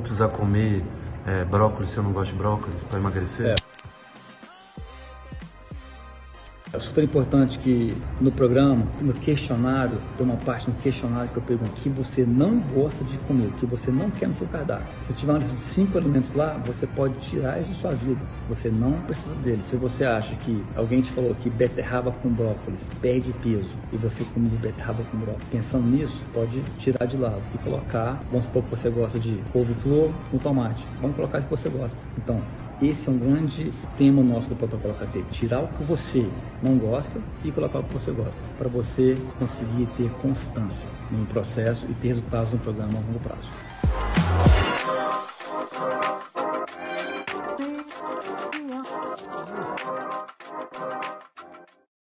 vou precisar comer é, brócolis se eu não gosto de brócolis para emagrecer? É. É super importante que no programa, no questionário, tem uma parte no questionário que eu pergunto que você não gosta de comer, que você não quer no seu cardápio. Se tiver uma de cinco alimentos lá, você pode tirar isso da sua vida. Você não precisa deles. Se você acha que alguém te falou que beterraba com brócolis perde peso e você come beterraba com brócolis, pensando nisso, pode tirar de lado e colocar, vamos supor que você gosta de couve-flor no tomate. Vamos colocar isso que você gosta. Então, esse é um grande tema nosso do protocolo KT, tirar o que você não gosta e colocar o que você gosta, para você conseguir ter constância no processo e ter resultados no programa a longo prazo.